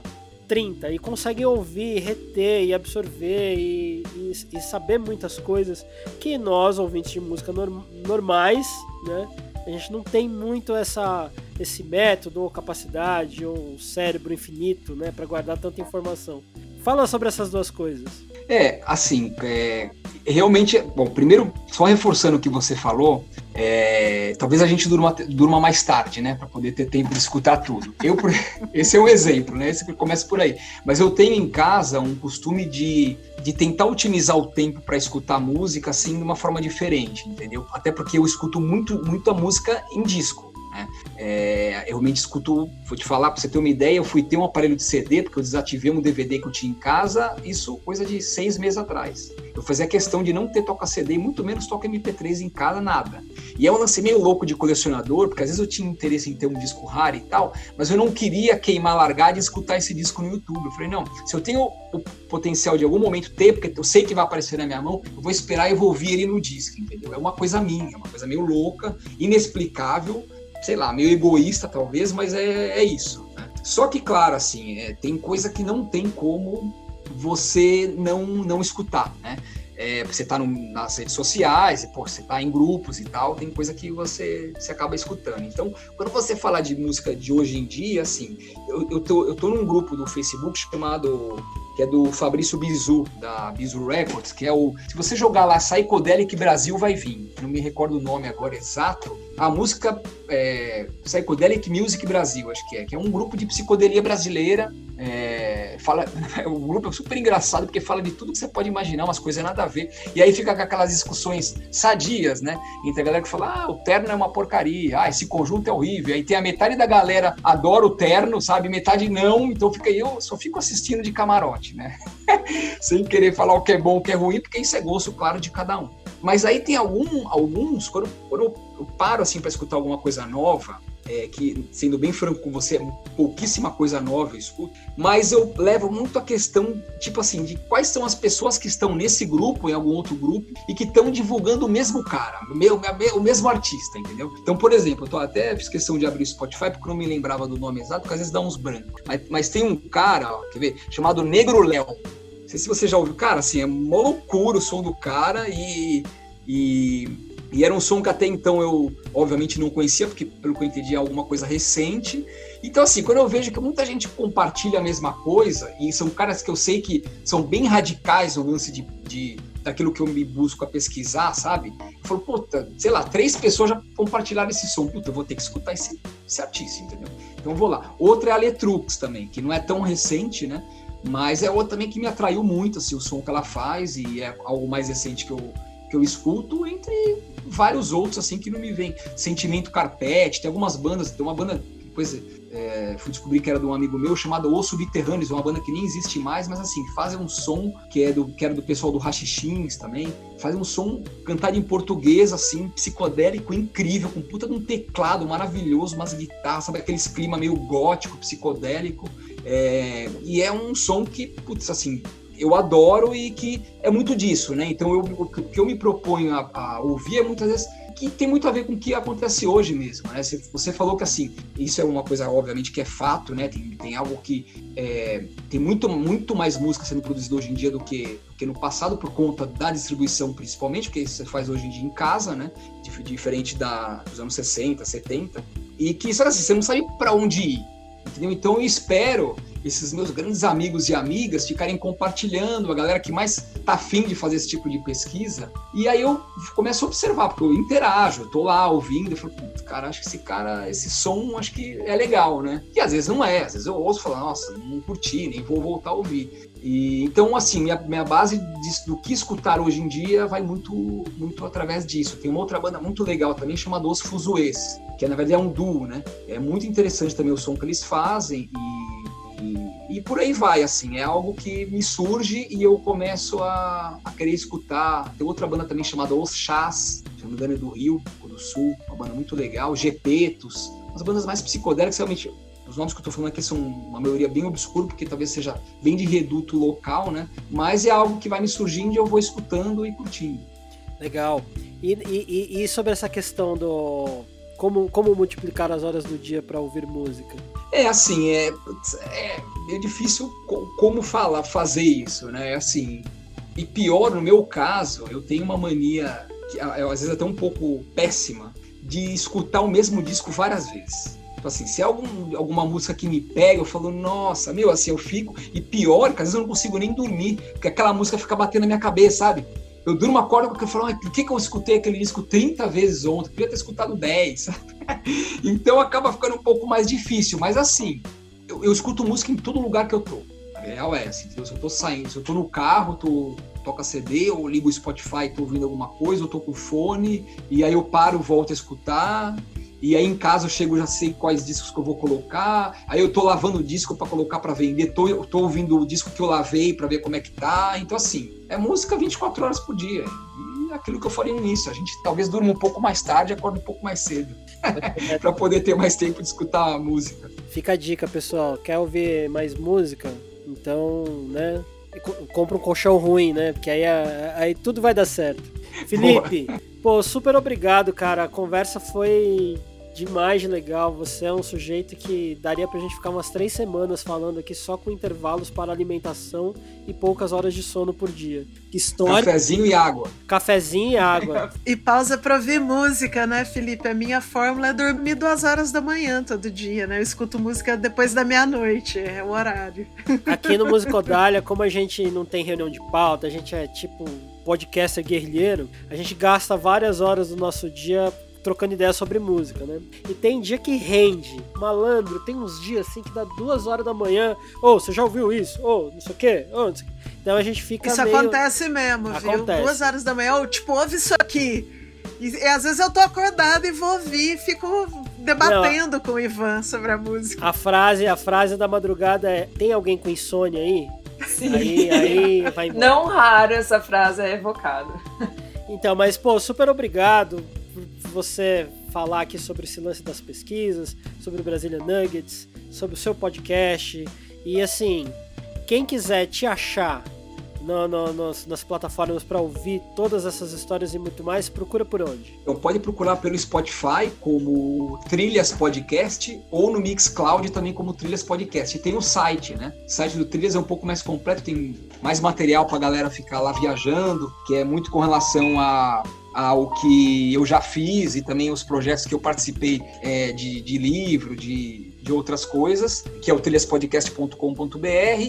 30 e conseguem ouvir, reter e absorver e, e, e saber muitas coisas que nós, ouvintes de música norm, normais, né? A gente não tem muito essa, esse método ou capacidade ou cérebro infinito né, para guardar tanta informação. Fala sobre essas duas coisas. É, assim, é, realmente, bom, primeiro, só reforçando o que você falou, é, talvez a gente durma, durma mais tarde, né, para poder ter tempo de escutar tudo. Eu, esse é um exemplo, né, esse começa por aí. Mas eu tenho em casa um costume de, de tentar otimizar o tempo para escutar música, assim, de uma forma diferente, entendeu? Até porque eu escuto muito, muita música em disco. Né? É, eu realmente escuto, vou te falar, para você ter uma ideia, eu fui ter um aparelho de CD, porque eu desativei um DVD que eu tinha em casa, isso coisa de seis meses atrás. Eu fazia questão de não ter toca-CD, muito menos toca MP3 em casa, nada. E é um lance meio louco de colecionador, porque às vezes eu tinha interesse em ter um disco raro e tal, mas eu não queria queimar largada e escutar esse disco no YouTube. Eu falei, não, se eu tenho o potencial de algum momento ter, porque eu sei que vai aparecer na minha mão, eu vou esperar e vou ouvir ele no disco, entendeu? É uma coisa minha, é uma coisa meio louca, inexplicável, sei lá, meio egoísta talvez, mas é, é isso. Só que, claro, assim, é, tem coisa que não tem como você não, não escutar, né? É, você está nas redes sociais, e, pô, você está em grupos e tal, tem coisa que você, você acaba escutando. Então, quando você falar de música de hoje em dia, assim, eu, eu, tô, eu tô num grupo do Facebook chamado que é do Fabrício Bizu, da Bizu Records, que é o. Se você jogar lá Psychedelic Brasil, vai vir. Não me recordo o nome agora exato. A música é, Psychedelic Music Brasil, acho que é, que é um grupo de psicodelia brasileira. É, fala, o grupo é super engraçado porque fala de tudo que você pode imaginar, umas coisas nada a ver. E aí fica com aquelas discussões sadias, né? Entre a galera que fala, ah, o terno é uma porcaria, ah, esse conjunto é horrível. Aí tem a metade da galera adora o terno, sabe? Metade não, então fica aí, eu só fico assistindo de camarote, né? Sem querer falar o que é bom, o que é ruim, porque isso é gosto, claro, de cada um. Mas aí tem algum, alguns, quando, quando eu paro assim para escutar alguma coisa nova, é, que, sendo bem franco com você, é pouquíssima coisa nova eu escuto, mas eu levo muito a questão, tipo assim, de quais são as pessoas que estão nesse grupo, em algum outro grupo, e que estão divulgando o mesmo cara, o, meu, o mesmo artista, entendeu? Então, por exemplo, eu tô até fiz questão de abrir o Spotify porque não me lembrava do nome exato, porque às vezes dá uns brancos. Mas, mas tem um cara, ó, quer ver, chamado Negro Léo. Não sei se você já ouviu. Cara, assim, é uma loucura o som do cara e. e e era um som que até então eu, obviamente, não conhecia, porque, pelo que eu entendi, é alguma coisa recente. Então, assim, quando eu vejo que muita gente compartilha a mesma coisa, e são caras que eu sei que são bem radicais no lance de, de daquilo que eu me busco a pesquisar, sabe? Eu falo, puta, sei lá, três pessoas já compartilharam esse som. Puta, eu vou ter que escutar esse, esse artista, entendeu? Então vou lá. Outra é a Letrux também, que não é tão recente, né? Mas é outra também que me atraiu muito, assim, o som que ela faz, e é algo mais recente que eu, que eu escuto, entre vários outros assim que não me vem. Sentimento Carpete, tem algumas bandas, tem uma banda depois é, fui descobrir que era de um amigo meu chamado Os Subterrâneos, uma banda que nem existe mais, mas assim, fazem um som que é do que era do pessoal do Rachixins também, fazem um som cantado em português assim, psicodélico incrível, com puta de um teclado maravilhoso, umas guitarras, sabe aqueles clima meio gótico, psicodélico. É, e é um som que, putz, assim, eu adoro e que é muito disso, né? Então eu, o que eu me proponho a, a, ouvir é muitas vezes que tem muito a ver com o que acontece hoje mesmo, né? Você falou que assim, isso é uma coisa obviamente que é fato, né? Tem, tem algo que é, tem muito, muito mais música sendo produzida hoje em dia do que, do que no passado por conta da distribuição principalmente, porque você faz hoje em dia em casa, né? Diferente da, dos anos 60, 70 e que sabe assim, você não sabe para onde ir, entendeu? Então eu espero esses meus grandes amigos e amigas ficarem compartilhando, a galera que mais tá afim de fazer esse tipo de pesquisa. E aí eu começo a observar, porque eu interajo, eu tô lá ouvindo, eu falo, cara, acho que esse cara, esse som, acho que é legal, né? E às vezes não é, às vezes eu ouço e falo, nossa, não curti, nem vou voltar a ouvir. E, então, assim, minha, minha base de, do que escutar hoje em dia vai muito, muito através disso. Tem uma outra banda muito legal também chamada Os Fuzuês, que na verdade é um duo, né? É muito interessante também o som que eles fazem e e, e, por aí vai, assim, é algo que me surge e eu começo a, a querer escutar. Tem outra banda também chamada Os Chás, se não me engano é do Rio, do Sul, uma banda muito legal, Gepetos, as bandas mais psicodélicas, realmente, os nomes que eu estou falando aqui são uma maioria bem obscuro, porque talvez seja bem de reduto local, né? Mas é algo que vai me surgindo e eu vou escutando e curtindo. Legal. E, e, e sobre essa questão do como, como multiplicar as horas do dia para ouvir música? É assim, é, é, é difícil como falar, fazer isso, né? É assim, e pior no meu caso, eu tenho uma mania, que às vezes até um pouco péssima, de escutar o mesmo disco várias vezes. Então, assim, se é algum, alguma música que me pega, eu falo, nossa, meu, assim, eu fico. E pior, que às vezes eu não consigo nem dormir, porque aquela música fica batendo na minha cabeça, sabe? Eu durmo acordo com eu falo, por que, que eu escutei aquele disco 30 vezes ontem? Podia ter escutado 10. então acaba ficando um pouco mais difícil. Mas assim, eu, eu, escuto música em todo lugar que eu tô. A real é assim, se eu tô saindo, se eu tô no carro, tô, toca CD, ou ligo o Spotify, tô ouvindo alguma coisa, eu tô com fone, e aí eu paro, volto a escutar. E aí em casa eu chego, já sei quais discos que eu vou colocar. Aí eu tô lavando o disco para colocar para vender. Tô, tô ouvindo o disco que eu lavei para ver como é que tá. Então assim, é música 24 horas por dia. E aquilo que eu falei no início, a gente talvez durma um pouco mais tarde, acorda um pouco mais cedo. para poder ter mais tempo de escutar a música. Fica a dica, pessoal. Quer ouvir mais música? Então, né, compra um colchão ruim, né? Porque aí, aí tudo vai dar certo. Felipe, Boa. pô, super obrigado, cara. A conversa foi demais de legal. Você é um sujeito que daria pra gente ficar umas três semanas falando aqui só com intervalos para alimentação e poucas horas de sono por dia. Que história. Cafezinho e água. Cafezinho e água. e pausa pra ouvir música, né, Felipe? A minha fórmula é dormir duas horas da manhã todo dia, né? Eu escuto música depois da meia-noite, é o horário. Aqui no Musicodália, como a gente não tem reunião de pauta, a gente é tipo podcaster guerrilheiro, a gente gasta várias horas do nosso dia trocando ideia sobre música, né? E tem dia que rende. Malandro, tem uns dias assim que dá duas horas da manhã. Ô, oh, você já ouviu isso? Ô, oh, não sei o quê. Oh, sei o Então a gente fica. Isso meio... acontece mesmo, acontece. viu? Duas horas da manhã, oh, tipo, ouve isso aqui. E, e, às vezes eu tô acordada e vou ouvir e fico debatendo não, com o Ivan sobre a música. A frase, a frase da madrugada é: tem alguém com insônia aí? Sim. Aí, aí vai embora. Não raro essa frase é evocada. Então, mas pô, super obrigado você falar aqui sobre esse lance das pesquisas, sobre o Brasília Nuggets, sobre o seu podcast. E assim, quem quiser te achar no, no, nas plataformas para ouvir todas essas histórias e muito mais, procura por onde? Pode procurar pelo Spotify como Trilhas Podcast ou no Mixcloud também como Trilhas Podcast. E tem o site, né? O site do Trilhas é um pouco mais completo, tem mais material para a galera ficar lá viajando, que é muito com relação a ao que eu já fiz e também os projetos que eu participei é, de, de livro, de de outras coisas, que é o trilhaspodcast.com.br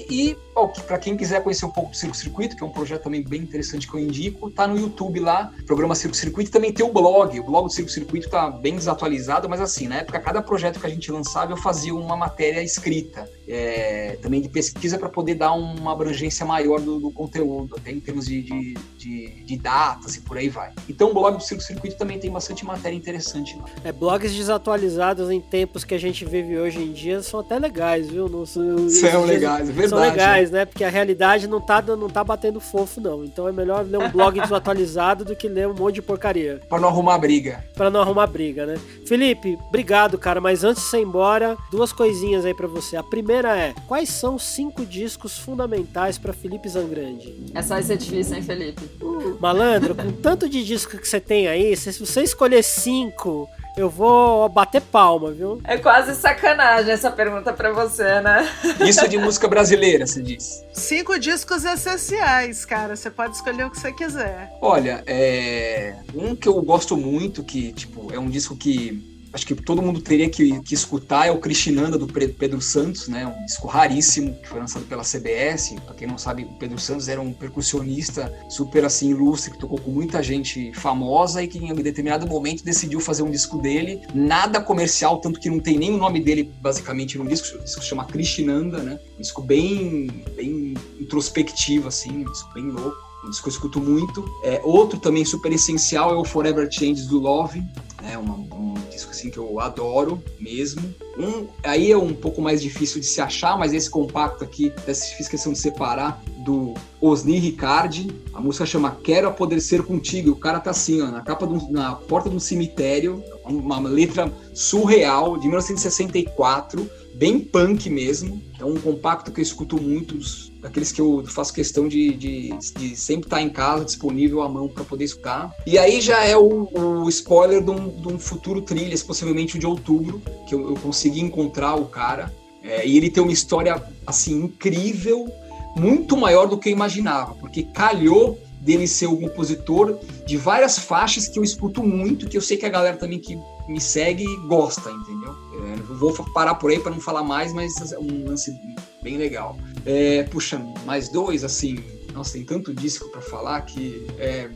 e para quem quiser conhecer um pouco do Circo Circuito, que é um projeto também bem interessante que eu indico, tá no YouTube lá, programa Circo Circuito, e também tem o blog, o blog do Circo Circuito tá bem desatualizado, mas assim, na época cada projeto que a gente lançava eu fazia uma matéria escrita, é, também de pesquisa para poder dar uma abrangência maior do, do conteúdo, até em termos de, de, de, de, datas e por aí vai. Então o blog do Circo Circuito também tem bastante matéria interessante lá. É, blogs desatualizados em tempos que a gente vive hoje em dia são até legais, viu? Não, são, são legais, é verdade. São legais, né? Porque a realidade não tá, não tá batendo fofo, não. Então é melhor ler um blog desatualizado do que ler um monte de porcaria. Pra não arrumar briga. Pra não arrumar briga, né? Felipe, obrigado, cara. Mas antes de você ir embora, duas coisinhas aí para você. A primeira primeira é: quais são os cinco discos fundamentais para Felipe Zangrande? Essa vai ser difícil, hein, Felipe? Uh. Malandro, com tanto de disco que você tem aí, se você escolher cinco, eu vou bater palma, viu? É quase sacanagem essa pergunta para você, né? Isso de música brasileira, você diz. Cinco discos essenciais, cara. Você pode escolher o que você quiser. Olha, é um que eu gosto muito, que tipo é um disco que acho que todo mundo teria que, que escutar é o Cristinanda do Pedro Santos, né? Um disco raríssimo que foi lançado pela CBS. Para quem não sabe, o Pedro Santos era um percussionista super assim ilustre que tocou com muita gente famosa e que em determinado momento decidiu fazer um disco dele, nada comercial, tanto que não tem nem o nome dele basicamente no disco. O disco se chama Cristinanda, né? Um disco bem, bem introspectivo assim, um disco bem louco um disco que eu escuto muito. É, outro também super essencial é o Forever Changes do Love, é uma, um disco assim que eu adoro mesmo. Um, aí é um pouco mais difícil de se achar, mas esse compacto aqui, fiz questão de separar, do Osni Ricardi. A música chama Quero Apodrecer Contigo. O cara tá assim, ó, na capa na porta de um cemitério, uma letra surreal de 1964, bem punk mesmo. É um compacto que eu escuto muito, daqueles que eu faço questão de, de, de sempre estar tá em casa, disponível à mão para poder escutar. E aí já é o, o spoiler de um, de um, futuro trilhas, possivelmente o de outubro, que eu, eu consegui encontrar o cara. É, e ele tem uma história assim incrível muito maior do que eu imaginava, porque calhou dele ser o compositor de várias faixas que eu escuto muito, que eu sei que a galera também que me segue gosta, entendeu? É, vou parar por aí para não falar mais, mas é um lance bem legal. É, puxa, mais dois, assim, nossa, tem tanto disco para falar que é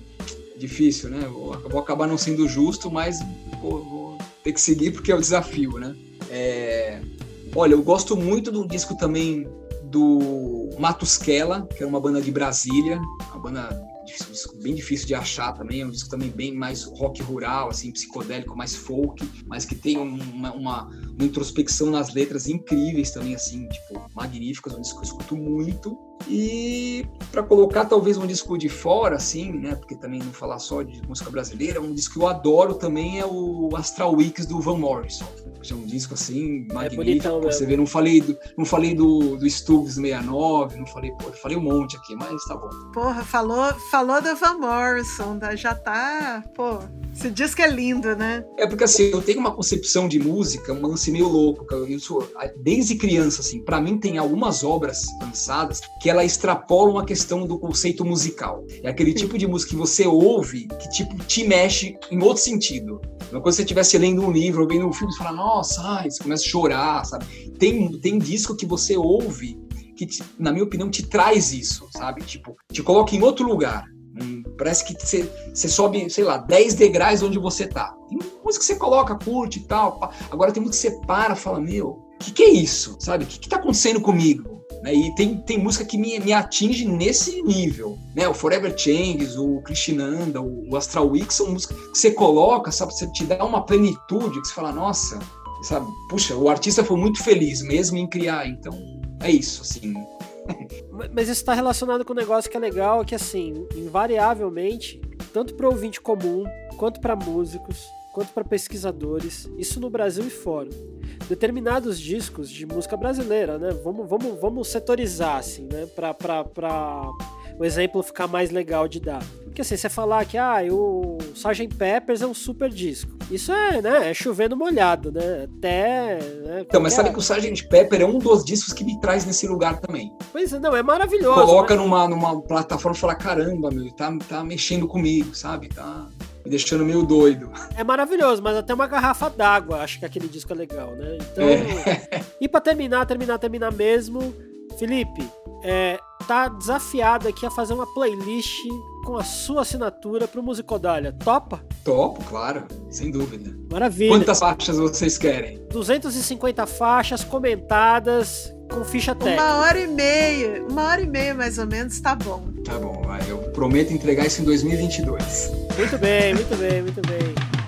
difícil, né? Vou, vou, acabar não sendo justo, mas vou, vou, ter que seguir porque é o desafio, né? É, olha, eu gosto muito do disco também do Matusquela, que é uma banda de Brasília, uma banda bem difícil de achar também, é um disco também bem mais rock rural, assim, psicodélico, mais folk, mas que tem uma, uma, uma introspecção nas letras incríveis também, assim, tipo, magníficas, um disco que eu escuto muito. E para colocar talvez um disco de fora, assim, né, porque também não falar só de música brasileira, um disco que eu adoro também é o Astral Weeks do Van Morrison. É um disco assim, é magnífico. É você vê, não falei do, não falei do, do Stubbs 69, não falei, pô, falei um monte aqui, mas tá bom. Porra, falou, falou do Van Morrison, já tá, pô, esse disco é lindo, né? É porque assim, eu tenho uma concepção de música, um lance meio louco, eu sou, desde criança, assim, para mim tem algumas obras lançadas que ela extrapolam a questão do conceito musical. É aquele tipo de música que você ouve que, tipo, te mexe em outro sentido. Uma coisa se você estivesse lendo um livro ou vendo um filme, você fala, nossa, ai, você começa a chorar, sabe? Tem, tem disco que você ouve que, na minha opinião, te traz isso, sabe? Tipo, te coloca em outro lugar. Hum, parece que você, você sobe, sei lá, 10 degraus onde você tá. Tem música que você coloca, curte e tal. Agora tem música que você para fala, meu, o que, que é isso? Sabe? O que, que tá acontecendo comigo? Né? E tem, tem música que me, me atinge nesse nível. Né? O Forever Changes, o Krishnanda, o, o Astral Week são músicas que você coloca, sabe? Você te dá uma plenitude que você fala, nossa, sabe? Puxa, o artista foi muito feliz mesmo em criar. Então, é isso, assim. Mas isso está relacionado com um negócio que é legal, que assim, invariavelmente, tanto para ouvinte comum quanto para músicos, quanto para pesquisadores, isso no Brasil e fora. Determinados discos de música brasileira, né? Vamos, vamos, vamos setorizar, assim, né? Para o exemplo ficar mais legal de dar. Porque assim, você falar que ah, o Sgt. Peppers é um super disco. Isso é, né? É chovendo molhado, né? Até. Né, então, mas sabe que o Sgt. Pepper é um dos discos que me traz nesse lugar também. Pois é, não, é maravilhoso. Coloca mas... numa, numa plataforma e fala: caramba, meu, tá, tá mexendo comigo, sabe? Tá me deixando meio doido. É maravilhoso, mas até uma garrafa d'água, acho que aquele disco é legal, né? Então, é. e para terminar, terminar, terminar mesmo, Felipe, é, tá desafiado aqui a fazer uma playlist com a sua assinatura pro Musicodália. Topa? Topo, claro, sem dúvida. Maravilha. Quantas faixas vocês querem? 250 faixas comentadas com ficha técnica. Uma hora e meia, uma hora e meia mais ou menos, tá bom. Tá bom, eu prometo entregar isso em 2022. Muito bem, muito bem, muito bem.